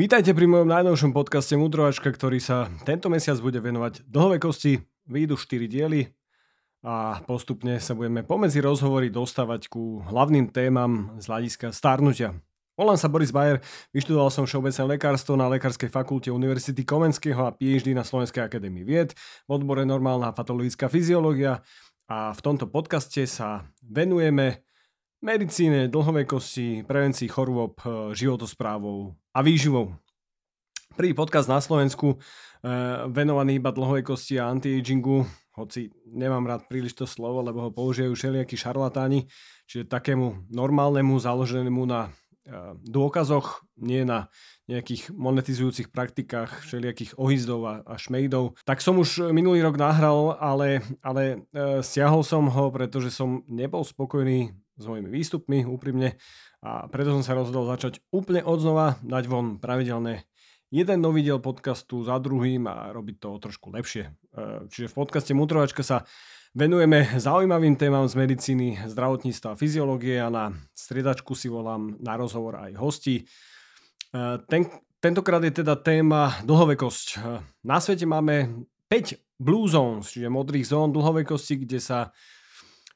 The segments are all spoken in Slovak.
Vítajte pri mojom najnovšom podcaste Mudrovačka, ktorý sa tento mesiac bude venovať dlhovekosti. Výjdu 4 diely a postupne sa budeme pomedzi rozhovory dostávať ku hlavným témam z hľadiska starnutia. Volám sa Boris Bayer, vyštudoval som všeobecné lekárstvo na Lekárskej fakulte Univerzity Komenského a PhD na Slovenskej akadémii vied v odbore normálna patologická fyziológia a v tomto podcaste sa venujeme medicíne, dlhovekosti, prevencii chorôb, životosprávou a výživou. Prvý podcast na Slovensku eh, venovaný iba dlhovekosti a anti-agingu, hoci nemám rád príliš to slovo, lebo ho použijú všelijakí šarlatáni, čiže takému normálnemu, založenému na eh, dôkazoch, nie na nejakých monetizujúcich praktikách, všelijakých ohyzdov a, a šmejdov. Tak som už minulý rok nahral, ale, ale e, stiahol som ho, pretože som nebol spokojný s mojimi výstupmi, úprimne. A preto som sa rozhodol začať úplne odznova, dať von pravidelné jeden nový diel podcastu za druhým a robiť to trošku lepšie. E, čiže v podcaste Mutrovačka sa venujeme zaujímavým témam z medicíny, zdravotníctva a fyziológie a na striedačku si volám na rozhovor aj hosti. E, ten, tentokrát je teda téma dlhovekosť. E, na svete máme 5 blue zones, čiže modrých zón dlhovekosti, kde sa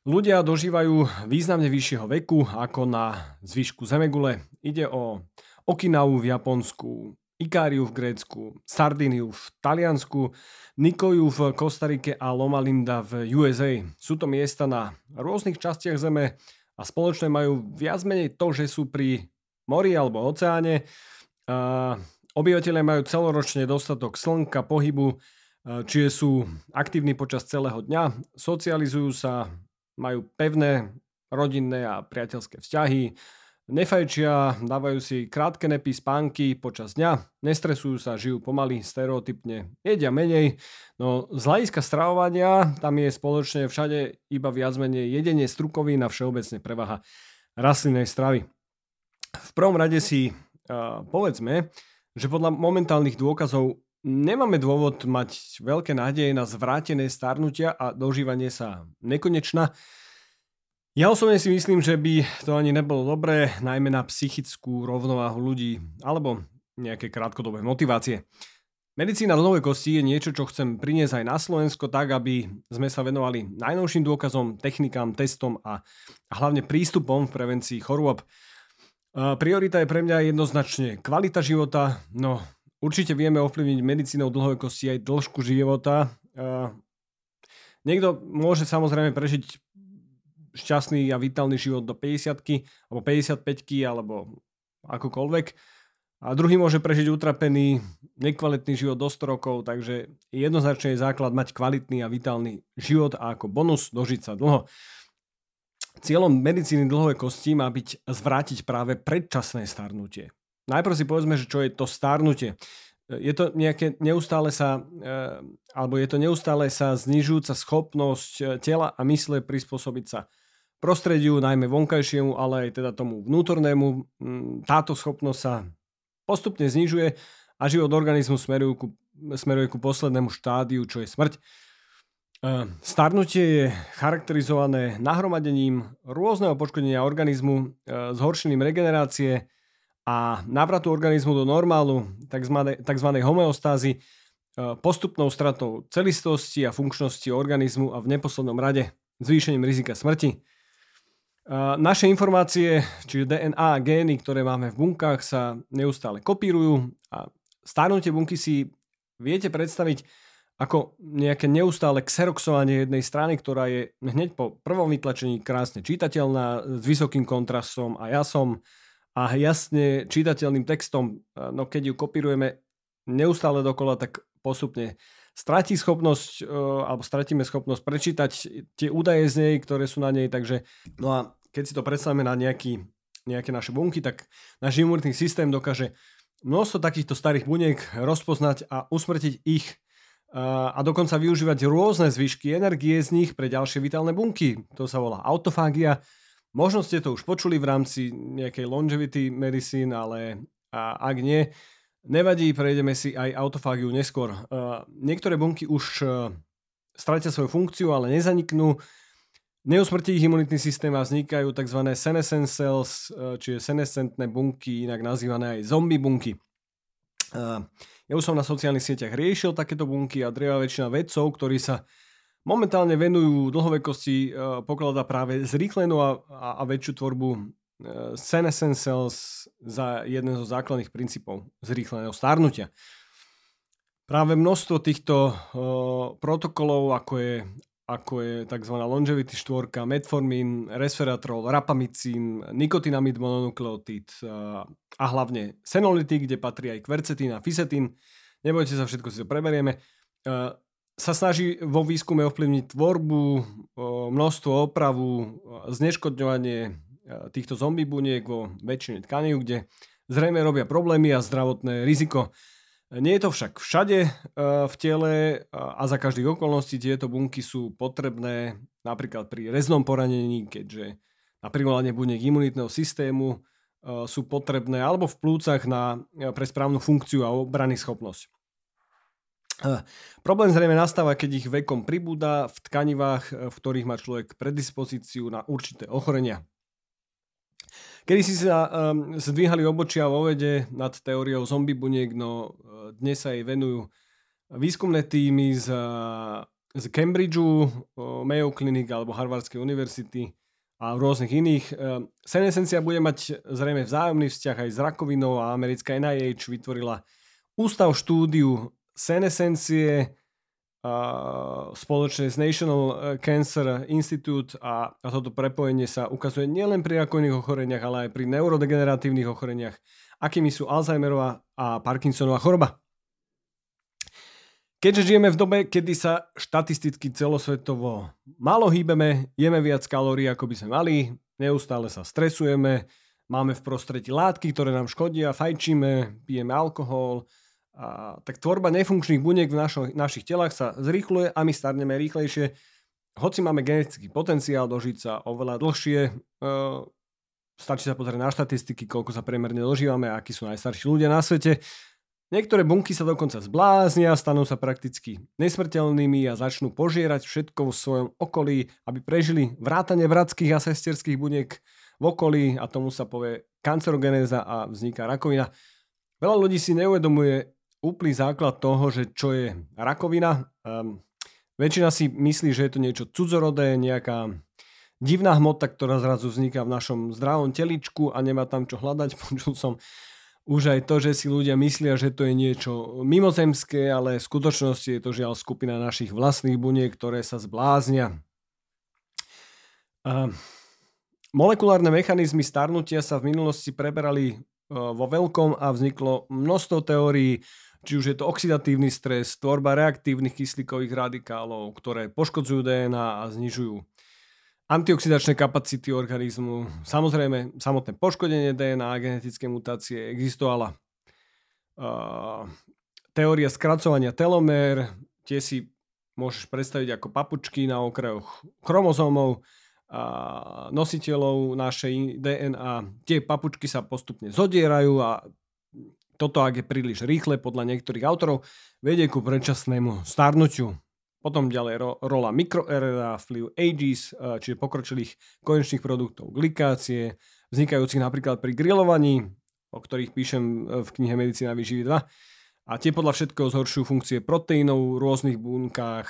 Ľudia dožívajú významne vyššieho veku ako na zvyšku Zemegule. Ide o Okinawu v Japonsku, Ikáriu v Grécku, Sardiniu v Taliansku, Nikoju v Kostarike a Loma Linda v USA. Sú to miesta na rôznych častiach Zeme a spoločné majú viac menej to, že sú pri mori alebo oceáne. Obyvateľe majú celoročne dostatok slnka, pohybu, čiže sú aktívni počas celého dňa, socializujú sa, majú pevné rodinné a priateľské vzťahy, nefajčia, dávajú si krátke nepy, spánky počas dňa, nestresujú sa, žijú pomaly, stereotypne, jedia menej, no z hľadiska stravovania tam je spoločne všade iba viac menej jedenie strukovín a všeobecne prevaha rastlinnej stravy. V prvom rade si uh, povedzme, že podľa momentálnych dôkazov Nemáme dôvod mať veľké nádeje na zvrátené starnutia a dožívanie sa nekonečna. Ja osobne si myslím, že by to ani nebolo dobré, najmä na psychickú rovnováhu ľudí alebo nejaké krátkodobé motivácie. Medicína dlhovej kosti je niečo, čo chcem priniesť aj na Slovensko tak, aby sme sa venovali najnovším dôkazom, technikám, testom a, hlavne prístupom v prevencii chorôb. Priorita je pre mňa jednoznačne kvalita života, no Určite vieme ovplyvniť medicínou dlhovekosti aj dĺžku života. Niekto môže samozrejme prežiť šťastný a vitálny život do 50 alebo 55 alebo akokoľvek. A druhý môže prežiť utrapený, nekvalitný život do 100 rokov, takže jednoznačne je základ mať kvalitný a vitálny život a ako bonus dožiť sa dlho. Cieľom medicíny dlhové kosti má byť zvrátiť práve predčasné starnutie. Najprv si povedzme, že čo je to starnutie. Je to nejaké neustále sa, eh, alebo je to neustále sa znižujúca schopnosť eh, tela a mysle prispôsobiť sa prostrediu, najmä vonkajšiemu, ale aj teda tomu vnútornému. Mm, táto schopnosť sa postupne znižuje a život organizmu smeruje ku, smeruje ku poslednému štádiu, čo je smrť. Eh, starnutie je charakterizované nahromadením rôzneho poškodenia organizmu, zhoršením regenerácie, a návratu organizmu do normálu, tzv. homeostázy, e, postupnou stratou celistosti a funkčnosti organizmu a v neposlednom rade zvýšením rizika smrti. E, naše informácie, čiže DNA a gény, ktoré máme v bunkách, sa neustále kopírujú a starnutie bunky si viete predstaviť ako nejaké neustále xeroxovanie jednej strany, ktorá je hneď po prvom vytlačení krásne čitateľná, s vysokým kontrastom a jasom, a jasne čitateľným textom, no keď ju kopírujeme neustále dokola, tak postupne stratí schopnosť, e, alebo stratíme schopnosť prečítať tie údaje z nej, ktoré sú na nej, takže no a keď si to predstavíme na nejaký, nejaké naše bunky, tak náš imunitný systém dokáže množstvo takýchto starých buniek rozpoznať a usmrtiť ich a dokonca využívať rôzne zvyšky energie z nich pre ďalšie vitálne bunky. To sa volá autofágia Možno ste to už počuli v rámci nejakej longevity medicine, ale a ak nie, nevadí, prejdeme si aj autofágiu neskôr. Uh, niektoré bunky už uh, stratia svoju funkciu, ale nezaniknú. Neusmrtí ich imunitný systém a vznikajú tzv. senescent cells, uh, čiže senescentné bunky, inak nazývané aj zombie bunky. Ja už som na sociálnych sieťach riešil takéto bunky a drevá väčšina vedcov, ktorí sa momentálne venujú dlhovekosti, pokladá práve zrýchlenú a, a, a väčšiu tvorbu senescent cells za jeden zo základných princípov zrýchleného stárnutia. Práve množstvo týchto protokolov, ako je ako je tzv. longevity štvorka, metformín, resveratrol, rapamycín, nikotinamid mononukleotid a hlavne senolytik, kde patrí aj kvercetín a fisetín. Nebojte sa, všetko si to preberieme. Sa snaží vo výskume ovplyvniť tvorbu, množstvo opravu, zneškodňovanie týchto zombie buniek vo väčšine tkaní, kde zrejme robia problémy a zdravotné riziko. Nie je to však všade eh, v tele a za každých okolností tieto bunky sú potrebné napríklad pri reznom poranení, keďže na privolanie buniek imunitného systému eh, sú potrebné alebo v plúcach na, pre správnu funkciu a obrany schopnosť. Problém zrejme nastáva, keď ich vekom pribúda v tkanivách, v ktorých má človek predispozíciu na určité ochorenia. Kedy si sa um, zdvíhali obočia vo vede nad teóriou zombie buniek, no uh, dnes sa jej venujú výskumné týmy z, z Cambridgeu, Mayo Clinic alebo Harvardskej univerzity a rôznych iných. Senescencia bude mať zrejme vzájomný vzťah aj s rakovinou a americká NIH vytvorila ústav štúdiu senescencie, spoločne s National Cancer Institute a, a toto prepojenie sa ukazuje nielen pri rakovných ochoreniach, ale aj pri neurodegeneratívnych ochoreniach, akými sú Alzheimerová a Parkinsonová choroba. Keďže žijeme v dobe, kedy sa štatisticky celosvetovo málo hýbeme, jeme viac kalórií, ako by sme mali, neustále sa stresujeme, máme v prostredí látky, ktoré nám škodia, fajčíme, pijeme alkohol, a, tak tvorba nefunkčných buniek v našo, našich telách sa zrýchluje a my starneme rýchlejšie. Hoci máme genetický potenciál dožiť sa oveľa dlhšie, e, stačí sa pozrieť na štatistiky, koľko sa priemerne dožívame akí sú najstarší ľudia na svete. Niektoré bunky sa dokonca zbláznia, stanú sa prakticky nesmrteľnými a začnú požierať všetko v svojom okolí, aby prežili vrátanie bratských a sesterských buniek v okolí a tomu sa povie kancerogenéza a vzniká rakovina. Veľa ľudí si neuvedomuje, úplný základ toho, že čo je rakovina. Um, väčšina si myslí, že je to niečo cudzorodé, nejaká divná hmota, ktorá zrazu vzniká v našom zdravom teličku a nemá tam čo hľadať. Počul som už aj to, že si ľudia myslia, že to je niečo mimozemské, ale v skutočnosti je to žiaľ skupina našich vlastných buniek, ktoré sa zbláznia. Um, molekulárne mechanizmy starnutia sa v minulosti preberali vo veľkom a vzniklo množstvo teórií, či už je to oxidatívny stres, tvorba reaktívnych kyslíkových radikálov, ktoré poškodzujú DNA a znižujú antioxidačné kapacity organizmu. Samozrejme, samotné poškodenie DNA a genetické mutácie existovala. Uh, teória skracovania telomér, tie si môžeš predstaviť ako papučky na okrajoch chromozómov a nositeľov našej DNA. Tie papučky sa postupne zodierajú a toto, ak je príliš rýchle, podľa niektorých autorov, vedie ku predčasnému starnutiu. Potom ďalej ro- rola mikroRNA, vplyv AGES, eh, čiže pokročilých konečných produktov glikácie, vznikajúcich napríklad pri grillovaní, o ktorých píšem eh, v knihe Medicína výživy 2. A tie podľa všetkého zhoršujú funkcie proteínov v rôznych bunkách,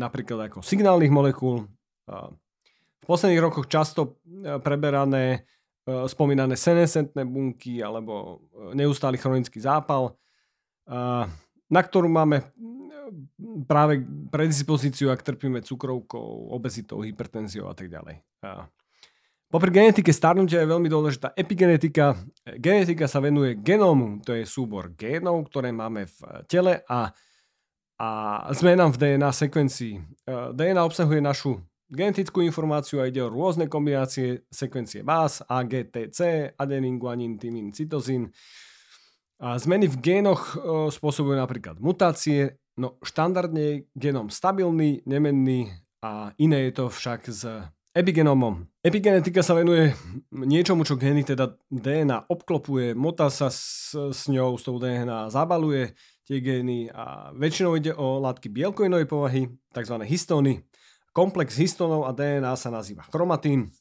napríklad ako signálnych molekúl. V posledných rokoch často eh, preberané E, spomínané senescentné bunky alebo e, neustály chronický zápal, e, na ktorú máme práve predispozíciu, ak trpíme cukrovkou, obezitou, hypertenziou a tak ďalej. Popri genetike starnutia je veľmi dôležitá epigenetika. Genetika sa venuje genómu, to je súbor génov, ktoré máme v tele a, a zmenám v DNA sekvencii. DNA obsahuje našu genetickú informáciu a ide o rôzne kombinácie sekvencie báz A, G, T, C, adenín, guanín, tymín, cytozín. A zmeny v génoch e, spôsobujú napríklad mutácie, no štandardne je genom stabilný, nemenný a iné je to však s epigenomom. Epigenetika sa venuje niečomu, čo gény, teda DNA obklopuje, motá sa s, s ňou, s tou DNA, zabaluje tie gény a väčšinou ide o látky bielkovinovej povahy, tzv. históny, Komplex histónov a DNA sa nazýva chromatín.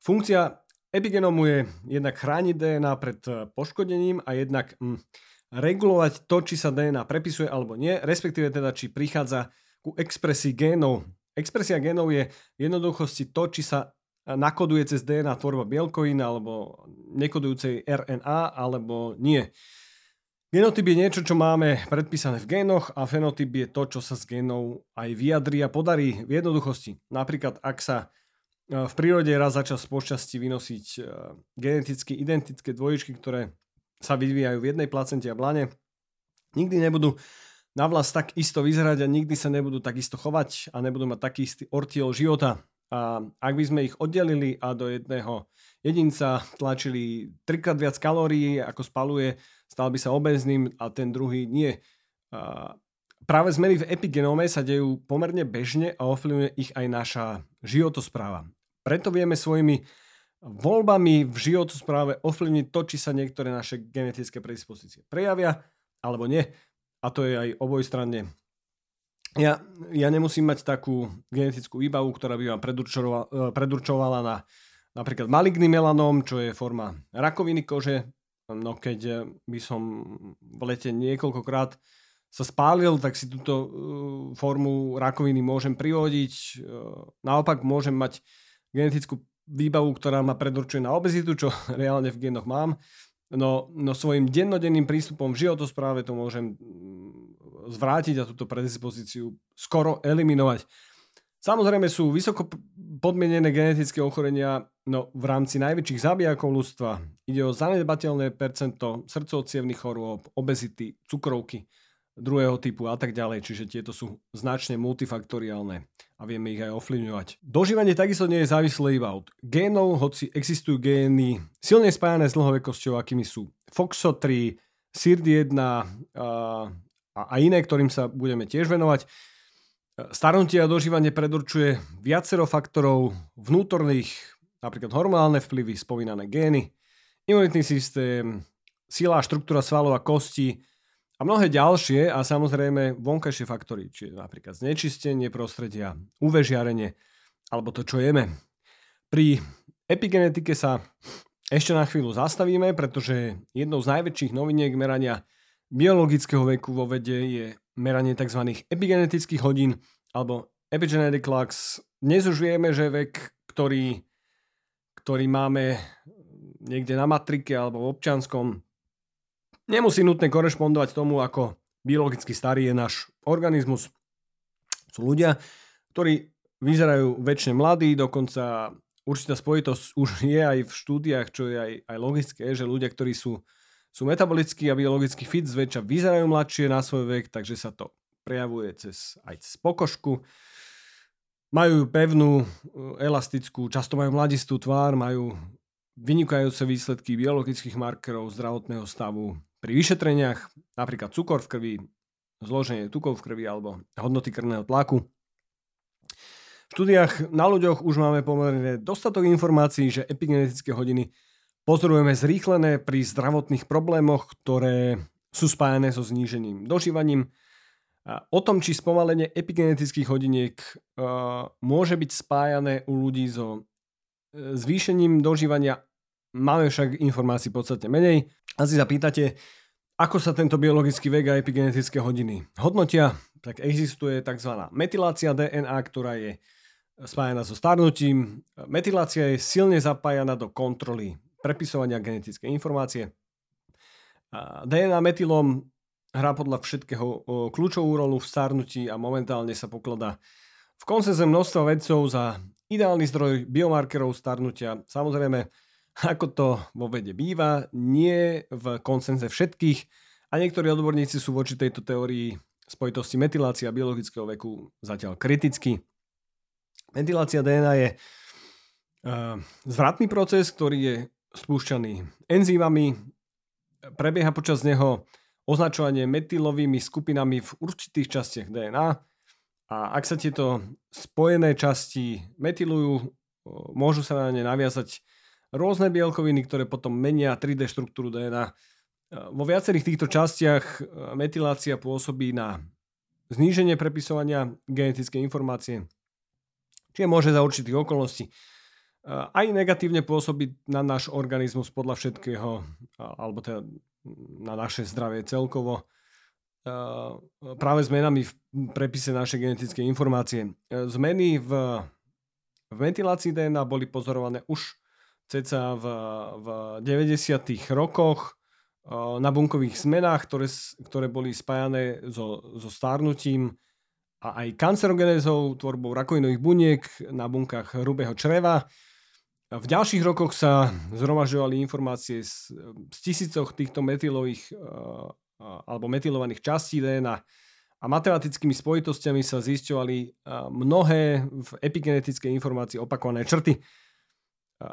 Funkcia epigenomu je jednak chrániť DNA pred eh, poškodením a jednak hm, regulovať to, či sa DNA prepisuje alebo nie, respektíve teda, či prichádza ku expresii génov. Expresia génov je v jednoduchosti to, či sa nakoduje cez DNA tvorba bielkovín alebo nekodujúcej RNA alebo nie. Genotyp je niečo, čo máme predpísané v génoch a fenotyp je to, čo sa s génov aj vyjadrí a podarí v jednoduchosti. Napríklad, ak sa e, v prírode raz začal z počasti vynosiť e, geneticky identické dvojičky, ktoré sa vyvíjajú v jednej placente a blane, nikdy nebudú na vlast tak isto vyzerať a nikdy sa nebudú tak isto chovať a nebudú mať taký istý ortiel života. A ak by sme ich oddelili a do jedného jedinca tlačili trikrát viac kalórií, ako spaluje, stal by sa obezným a ten druhý nie. A práve zmeny v epigenóme sa dejú pomerne bežne a ovplyvňuje ich aj naša životospráva. Preto vieme svojimi voľbami v životospráve ovplyvniť to, či sa niektoré naše genetické predispozície prejavia alebo nie. A to je aj obojstranne ja, ja nemusím mať takú genetickú výbavu, ktorá by vám predurčovala, e, predurčovala na napríklad maligný melanóm, čo je forma rakoviny kože. No keď e, by som v lete niekoľkokrát sa spálil, tak si túto uh, formu rakoviny môžem privodiť. Naopak môžem mať genetickú výbavu, ktorá ma predurčuje na obezitu, čo reálne v genoch mám. No, no svojim dennodenným prístupom v životospráve to môžem zvrátiť a túto predispozíciu skoro eliminovať. Samozrejme sú vysoko podmienené genetické ochorenia no, v rámci najväčších zabijakov ľudstva. Ide o zanedbateľné percento srdcovcievných chorôb, obezity, cukrovky druhého typu a tak ďalej, čiže tieto sú značne multifaktoriálne a vieme ich aj ovplyvňovať. Dožívanie takisto nie je závislé iba od génov, hoci existujú gény silne spájané s dlhovekosťou, akými sú FOXO3, SIRD1, a iné, ktorým sa budeme tiež venovať. Starnutie a dožívanie predurčuje viacero faktorov vnútorných, napríklad hormonálne vplyvy, spomínané gény, imunitný systém, sila a štruktúra svalov a kosti a mnohé ďalšie a samozrejme vonkajšie faktory, čiže napríklad znečistenie prostredia, UV žiarenie alebo to, čo jeme. Pri epigenetike sa ešte na chvíľu zastavíme, pretože jednou z najväčších noviniek merania biologického veku vo vede je meranie tzv. epigenetických hodín alebo epigenetic clocks. Dnes už vieme, že vek, ktorý, ktorý máme niekde na matrike alebo v občanskom, nemusí nutne korešpondovať tomu, ako biologicky starý je náš organizmus. Sú ľudia, ktorí vyzerajú väčšine mladí, dokonca určitá spojitosť už je aj v štúdiách, čo je aj, aj logické, že ľudia, ktorí sú sú metabolicky a biologicky fit, zväčša vyzerajú mladšie na svoj vek, takže sa to prejavuje cez, aj cez pokožku. Majú pevnú, e, elastickú, často majú mladistú tvár, majú vynikajúce výsledky biologických markerov zdravotného stavu pri vyšetreniach, napríklad cukor v krvi, zloženie tukov v krvi alebo hodnoty krvného tlaku. V štúdiách na ľuďoch už máme pomerne dostatok informácií, že epigenetické hodiny Pozorujeme zrýchlené pri zdravotných problémoch, ktoré sú spájane so znížením dožívaním. O tom, či spomalenie epigenetických hodiniek môže byť spájané u ľudí so e, zvýšením dožívania, máme však informácií podstatne menej. Asi sa pýtate, ako sa tento biologický vek a epigenetické hodiny hodnotia, tak existuje tzv. metylácia DNA, ktorá je spájana so starnutím. Metylácia je silne zapájana do kontroly prepisovania genetickej informácie. DNA metylom hrá podľa všetkého kľúčovú rolu v starnutí a momentálne sa pokladá v konsenze množstva vedcov za ideálny zdroj biomarkerov starnutia. Samozrejme, ako to vo vede býva, nie v konsenze všetkých a niektorí odborníci sú voči tejto teórii spojitosti metylácia a biologického veku zatiaľ kriticky. Metylácia DNA je uh, zvratný proces, ktorý je spúšťaný enzýmami, prebieha počas neho označovanie metylovými skupinami v určitých častiach DNA a ak sa tieto spojené časti metylujú, môžu sa na ne naviazať rôzne bielkoviny, ktoré potom menia 3D štruktúru DNA. Vo viacerých týchto častiach metylácia pôsobí na zníženie prepisovania genetickej informácie, čiže môže za určitých okolností aj negatívne pôsobiť na náš organizmus podľa všetkého, alebo teda na naše zdravie celkovo práve zmenami v prepise našej genetickej informácie. Zmeny v, v ventilácii DNA boli pozorované už ceca v, v 90. rokoch na bunkových zmenách, ktoré, ktoré boli spájané so, so stárnutím a aj kancerogenézou, tvorbou rakovinových buniek na bunkách hrubého čreva. V ďalších rokoch sa zhromažďovali informácie z, z tisícoch týchto metylových alebo metylovaných častí DNA a matematickými spojitostiami sa zisťovali mnohé v epigenetickej informácii opakované črty.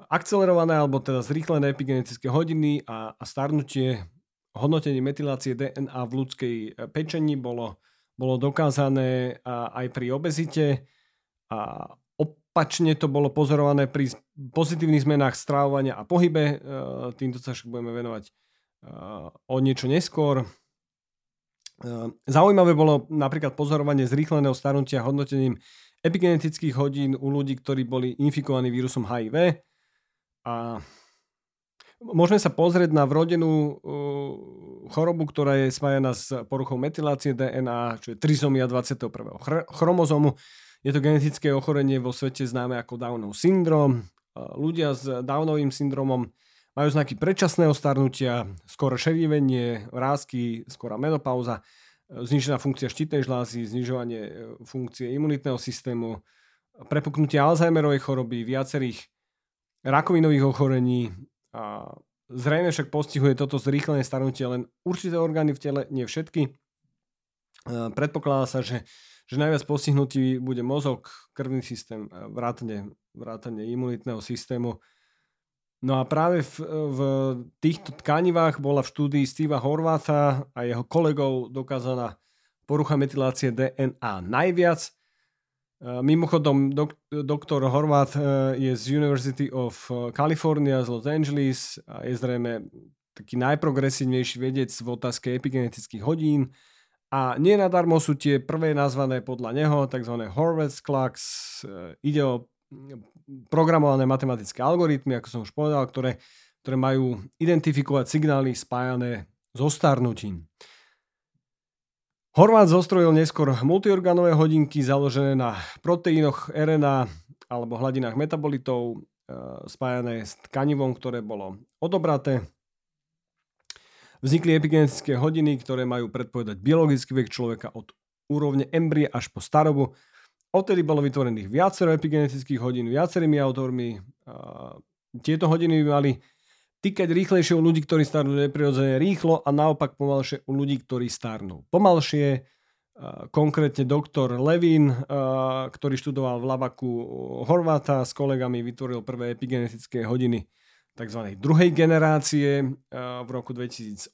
Akcelerované alebo teda zrýchlené epigenetické hodiny a, a starnutie hodnotenie metylácie DNA v ľudskej e, pečení bolo bolo dokázané aj pri obezite a opačne to bolo pozorované pri pozitívnych zmenách strávovania a pohybe. E, týmto sa však budeme venovať e, o niečo neskôr. Zaujímavé bolo napríklad pozorovanie zrýchleného starnutia hodnotením epigenetických hodín u ľudí, ktorí boli infikovaní vírusom HIV. A Môžeme sa pozrieť na vrodenú uh, chorobu, ktorá je spájana s poruchou metylácie DNA, čo je trizomia 21. Chr- chromozomu. Je to genetické ochorenie vo svete známe ako Downov syndrom. Uh, ľudia s Downovým syndromom majú znaky predčasného starnutia, skoro šerivenie, vrázky, skoro menopauza, znižená funkcia štítnej žlázy, znižovanie uh, funkcie imunitného systému, prepuknutie Alzheimerovej choroby, viacerých rakovinových ochorení, a zrejme však postihuje toto zrýchlené starnutie len určité orgány v tele, nie všetky. Predpokladá sa, že, že najviac postihnutý bude mozog, krvný systém, vrátane, vrátane imunitného systému. No a práve v, v týchto tkanivách bola v štúdii Steva Horváta a jeho kolegov dokázaná porucha metylácie DNA najviac – mimochodom, dok- doktor Horvath eh, je z University of eh, California z Los Angeles a je zrejme taký najprogresívnejší vedec v otázke epigenetických hodín. A nie nadarmo sú tie prvé nazvané podľa neho, tzv. Horvath clocks. Ide o mm, programované matematické algoritmy, ako som už povedal, ktoré, ktoré majú identifikovať signály spájané so starnutím. Horvát zostrojil neskôr multiorganové hodinky založené na proteínoch RNA alebo hladinách metabolitov e, spájané s tkanivom, ktoré bolo odobraté. Vznikli epigenetické hodiny, ktoré majú predpovedať biologický vek človeka od úrovne embrie až po starobu. Odtedy bolo vytvorených viacero epigenetických hodín viacerými autormi. Tieto hodiny mali týkať rýchlejšie u ľudí, ktorí starnú neprirodzene rýchlo a naopak pomalšie u ľudí, ktorí starnú pomalšie. Konkrétne doktor Levin, ktorý študoval v Labaku Horváta s kolegami, vytvoril prvé epigenetické hodiny tzv. druhej generácie v roku 2018.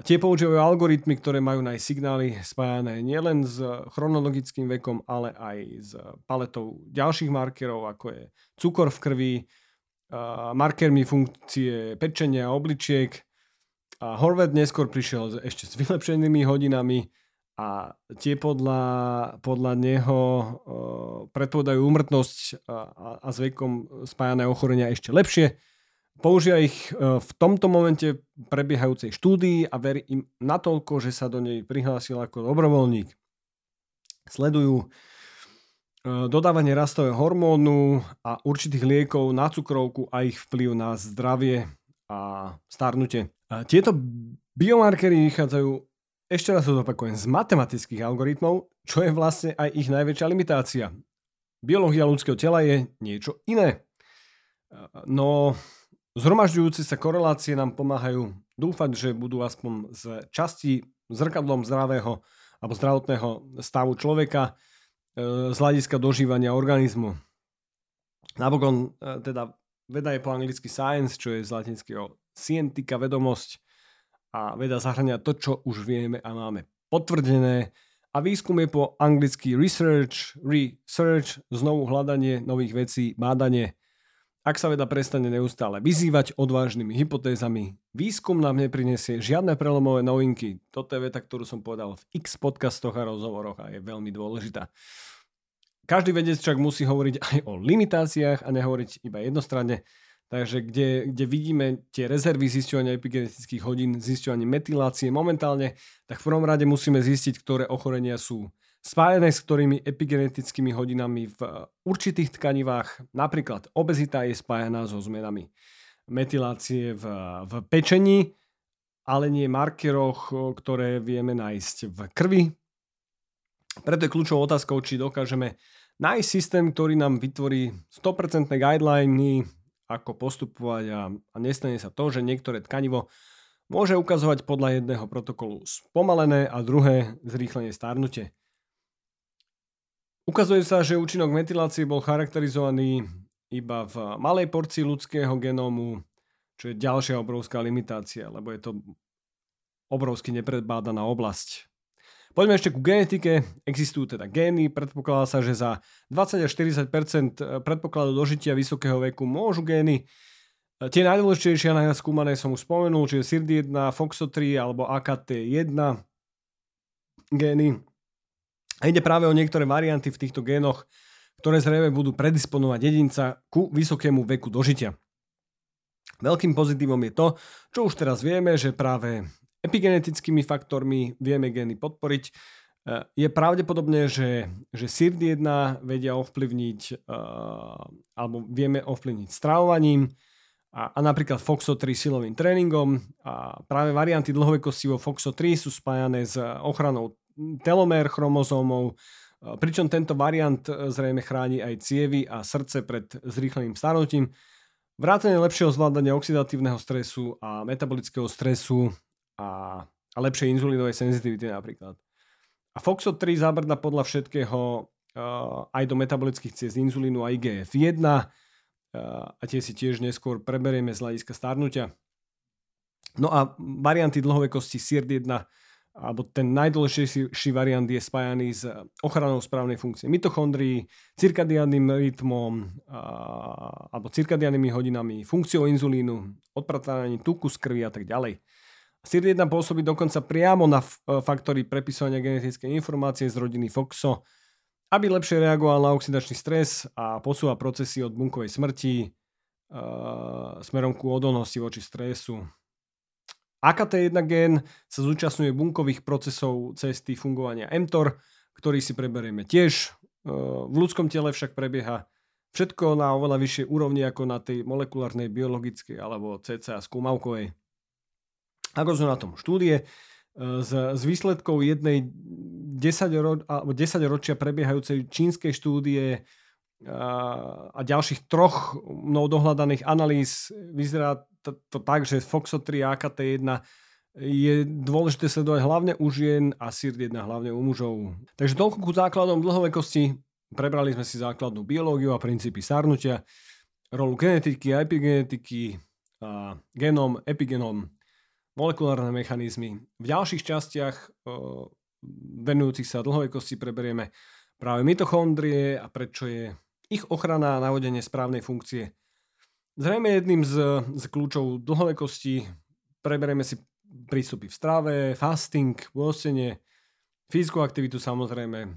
Tie používajú algoritmy, ktoré majú nájsť signály spájané nielen s chronologickým vekom, ale aj s paletou ďalších markerov, ako je cukor v krvi, markermi funkcie pečenia obličiek. A Horvath neskôr prišiel ešte s vylepšenými hodinami a tie podľa, podľa neho predpovedajú úmrtnosť a, a s vekom spájané ochorenia ešte lepšie. Použia ich uh, v tomto momente prebiehajúcej štúdii a verí im natoľko, že sa do nej prihlásil ako dobrovoľník. Sledujú E, dodávanie rastového hormónu a určitých liekov na cukrovku a ich vplyv na zdravie a starnutie. Tieto biomarkery vychádzajú, ešte raz to opakujem, z matematických algoritmov, čo je vlastne aj ich najväčšia limitácia. Biológia ľudského tela je niečo iné. E, no, zhromažďujúce sa korelácie nám pomáhajú dúfať, že budú aspoň z časti zrkadlom zdravého alebo zdravotného stavu človeka z hľadiska dožívania organizmu. Napokon e, teda veda je po anglicky science, čo je z latinského scientika, vedomosť a veda zahrania to, čo už vieme a máme potvrdené a výskum je po anglicky research, research, znovu hľadanie nových vecí, bádanie. Ak sa veda prestane neustále vyzývať odvážnymi hypotézami, výskum nám neprinesie žiadne prelomové novinky. Toto je veta, ktorú som povedal v x podcastoch a rozhovoroch a je veľmi dôležitá. Každý vedec však musí hovoriť aj o limitáciách a nehovoriť iba jednostranne. Takže kde, kde vidíme tie rezervy zisťovania epigenetických hodín, zisťovanie metylácie momentálne, tak v prvom rade musíme zistiť, ktoré ochorenia sú spájené s ktorými epigenetickými hodinami v určitých tkanivách. Napríklad obezita je spájaná so zmenami metylácie v, v pečení, ale nie markeroch, ktoré vieme nájsť v krvi. Preto je kľúčovou otázkou, či dokážeme nájsť systém, ktorý nám vytvorí 100% guideliny ako postupovať a, a nestane sa to, že niektoré tkanivo môže ukazovať podľa jedného protokolu spomalené a druhé zrýchlenie stárnutie. Ukazuje sa, že účinok metylácie bol charakterizovaný iba v malej porcii ľudského genómu, čo je ďalšia obrovská limitácia, lebo je to obrovsky nepredbádaná oblasť. Poďme ešte ku genetike. Existujú teda gény, predpokladá sa, že za 20 až 40% predpokladu dožitia vysokého veku môžu gény. Tie najdôležitejšie a skúmané som už spomenul, čiže SIRD1, FOXO3 alebo AKT1 gény. A ide práve o niektoré varianty v týchto génoch, ktoré zrejme budú predisponovať jedinca ku vysokému veku dožitia. Veľkým pozitívom je to, čo už teraz vieme, že práve epigenetickými faktormi vieme gény podporiť. E, je pravdepodobné, že, že SIRD1 vedia ovplyvniť, uh, alebo vieme ovplyvniť stravovaním a, a napríklad FOXO3 silovým tréningom a práve varianty dlhovekosti vo FOXO3 sú spájané s ochranou telomér chromozómov, pričom tento variant e, zrejme chráni aj cievy a srdce pred zrýchleným starnutím, vrátane lepšieho zvládania oxidatívneho stresu a metabolického stresu a, a lepšej inzulínovej senzitivity napríklad. A FOXO3 zabrda podľa všetkého uh, aj do metabolických ciest inzulínu a IGF-1 uh, a tie si tiež neskôr preberieme z hľadiska starnutia. No a varianty dlhovekosti SIRD1 alebo ten najdôležitejší variant je spájaný s ochranou správnej funkcie mitochondrií, cirkadiánnym rytmom a, alebo cirkadiánnymi hodinami, funkciou inzulínu, odpratávaním tuku z krvi a tak ďalej. SIRD1 pôsobí dokonca priamo na faktory prepisovania genetickej informácie z rodiny FOXO, aby lepšie reagoval na oxidačný stres a posúva procesy od bunkovej smrti uh, smerom ku odolnosti voči stresu. AKT1 gen sa zúčastňuje bunkových procesov cesty fungovania mTOR, ktorý si preberieme tiež. V ľudskom tele však prebieha všetko na oveľa vyššej úrovni ako na tej molekulárnej, biologickej alebo cca skúmavkovej. Ako sú na tom štúdie, z, z výsledkov jednej 10, ro, alebo 10 ročia prebiehajúcej čínskej štúdie a, ďalších troch mnou dohľadaných analýz vyzerá to, to tak, že FOXO3 a AKT1 je dôležité sledovať hlavne u žien a SIRT1 hlavne u mužov. Takže toľko ku základom dlhovekosti. Prebrali sme si základnú biológiu a princípy starnutia, rolu genetiky a epigenetiky, a genom, epigenom molekulárne mechanizmy. V ďalších častiach venujúcich sa dlhovekosti preberieme práve mitochondrie a prečo je ich ochrana a navodenie správnej funkcie. Zrejme jedným z, z kľúčov dlhovekosti preberieme si prístupy v strave, fasting, pôstenie, fyzickú aktivitu samozrejme.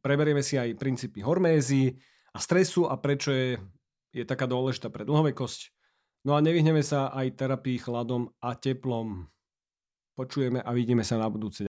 Preberieme si aj princípy hormézy a stresu a prečo je, je taká dôležitá pre dlhovekosť. No a nevyhneme sa aj terapii chladom a teplom. Počujeme a vidíme sa na budúce.